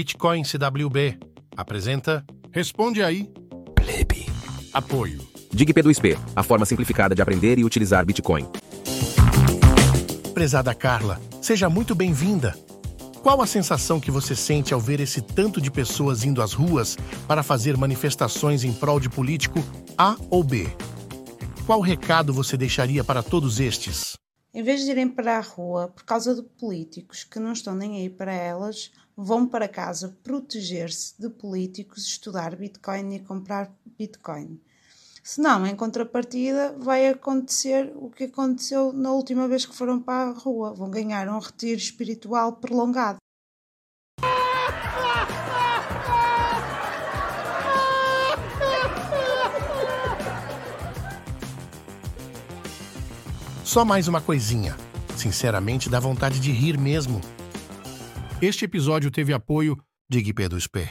Bitcoin CWB apresenta Responde aí. Plebe. Apoio. DigP2P, a forma simplificada de aprender e utilizar Bitcoin. Prezada Carla, seja muito bem-vinda. Qual a sensação que você sente ao ver esse tanto de pessoas indo às ruas para fazer manifestações em prol de político A ou B? Qual recado você deixaria para todos estes? Em vez de irem para a rua por causa de políticos que não estão nem aí para elas, vão para casa proteger-se de políticos, estudar Bitcoin e comprar Bitcoin. Senão, em contrapartida, vai acontecer o que aconteceu na última vez que foram para a rua: vão ganhar um retiro espiritual prolongado. Só mais uma coisinha. Sinceramente, dá vontade de rir mesmo. Este episódio teve apoio de Guipê do Spé.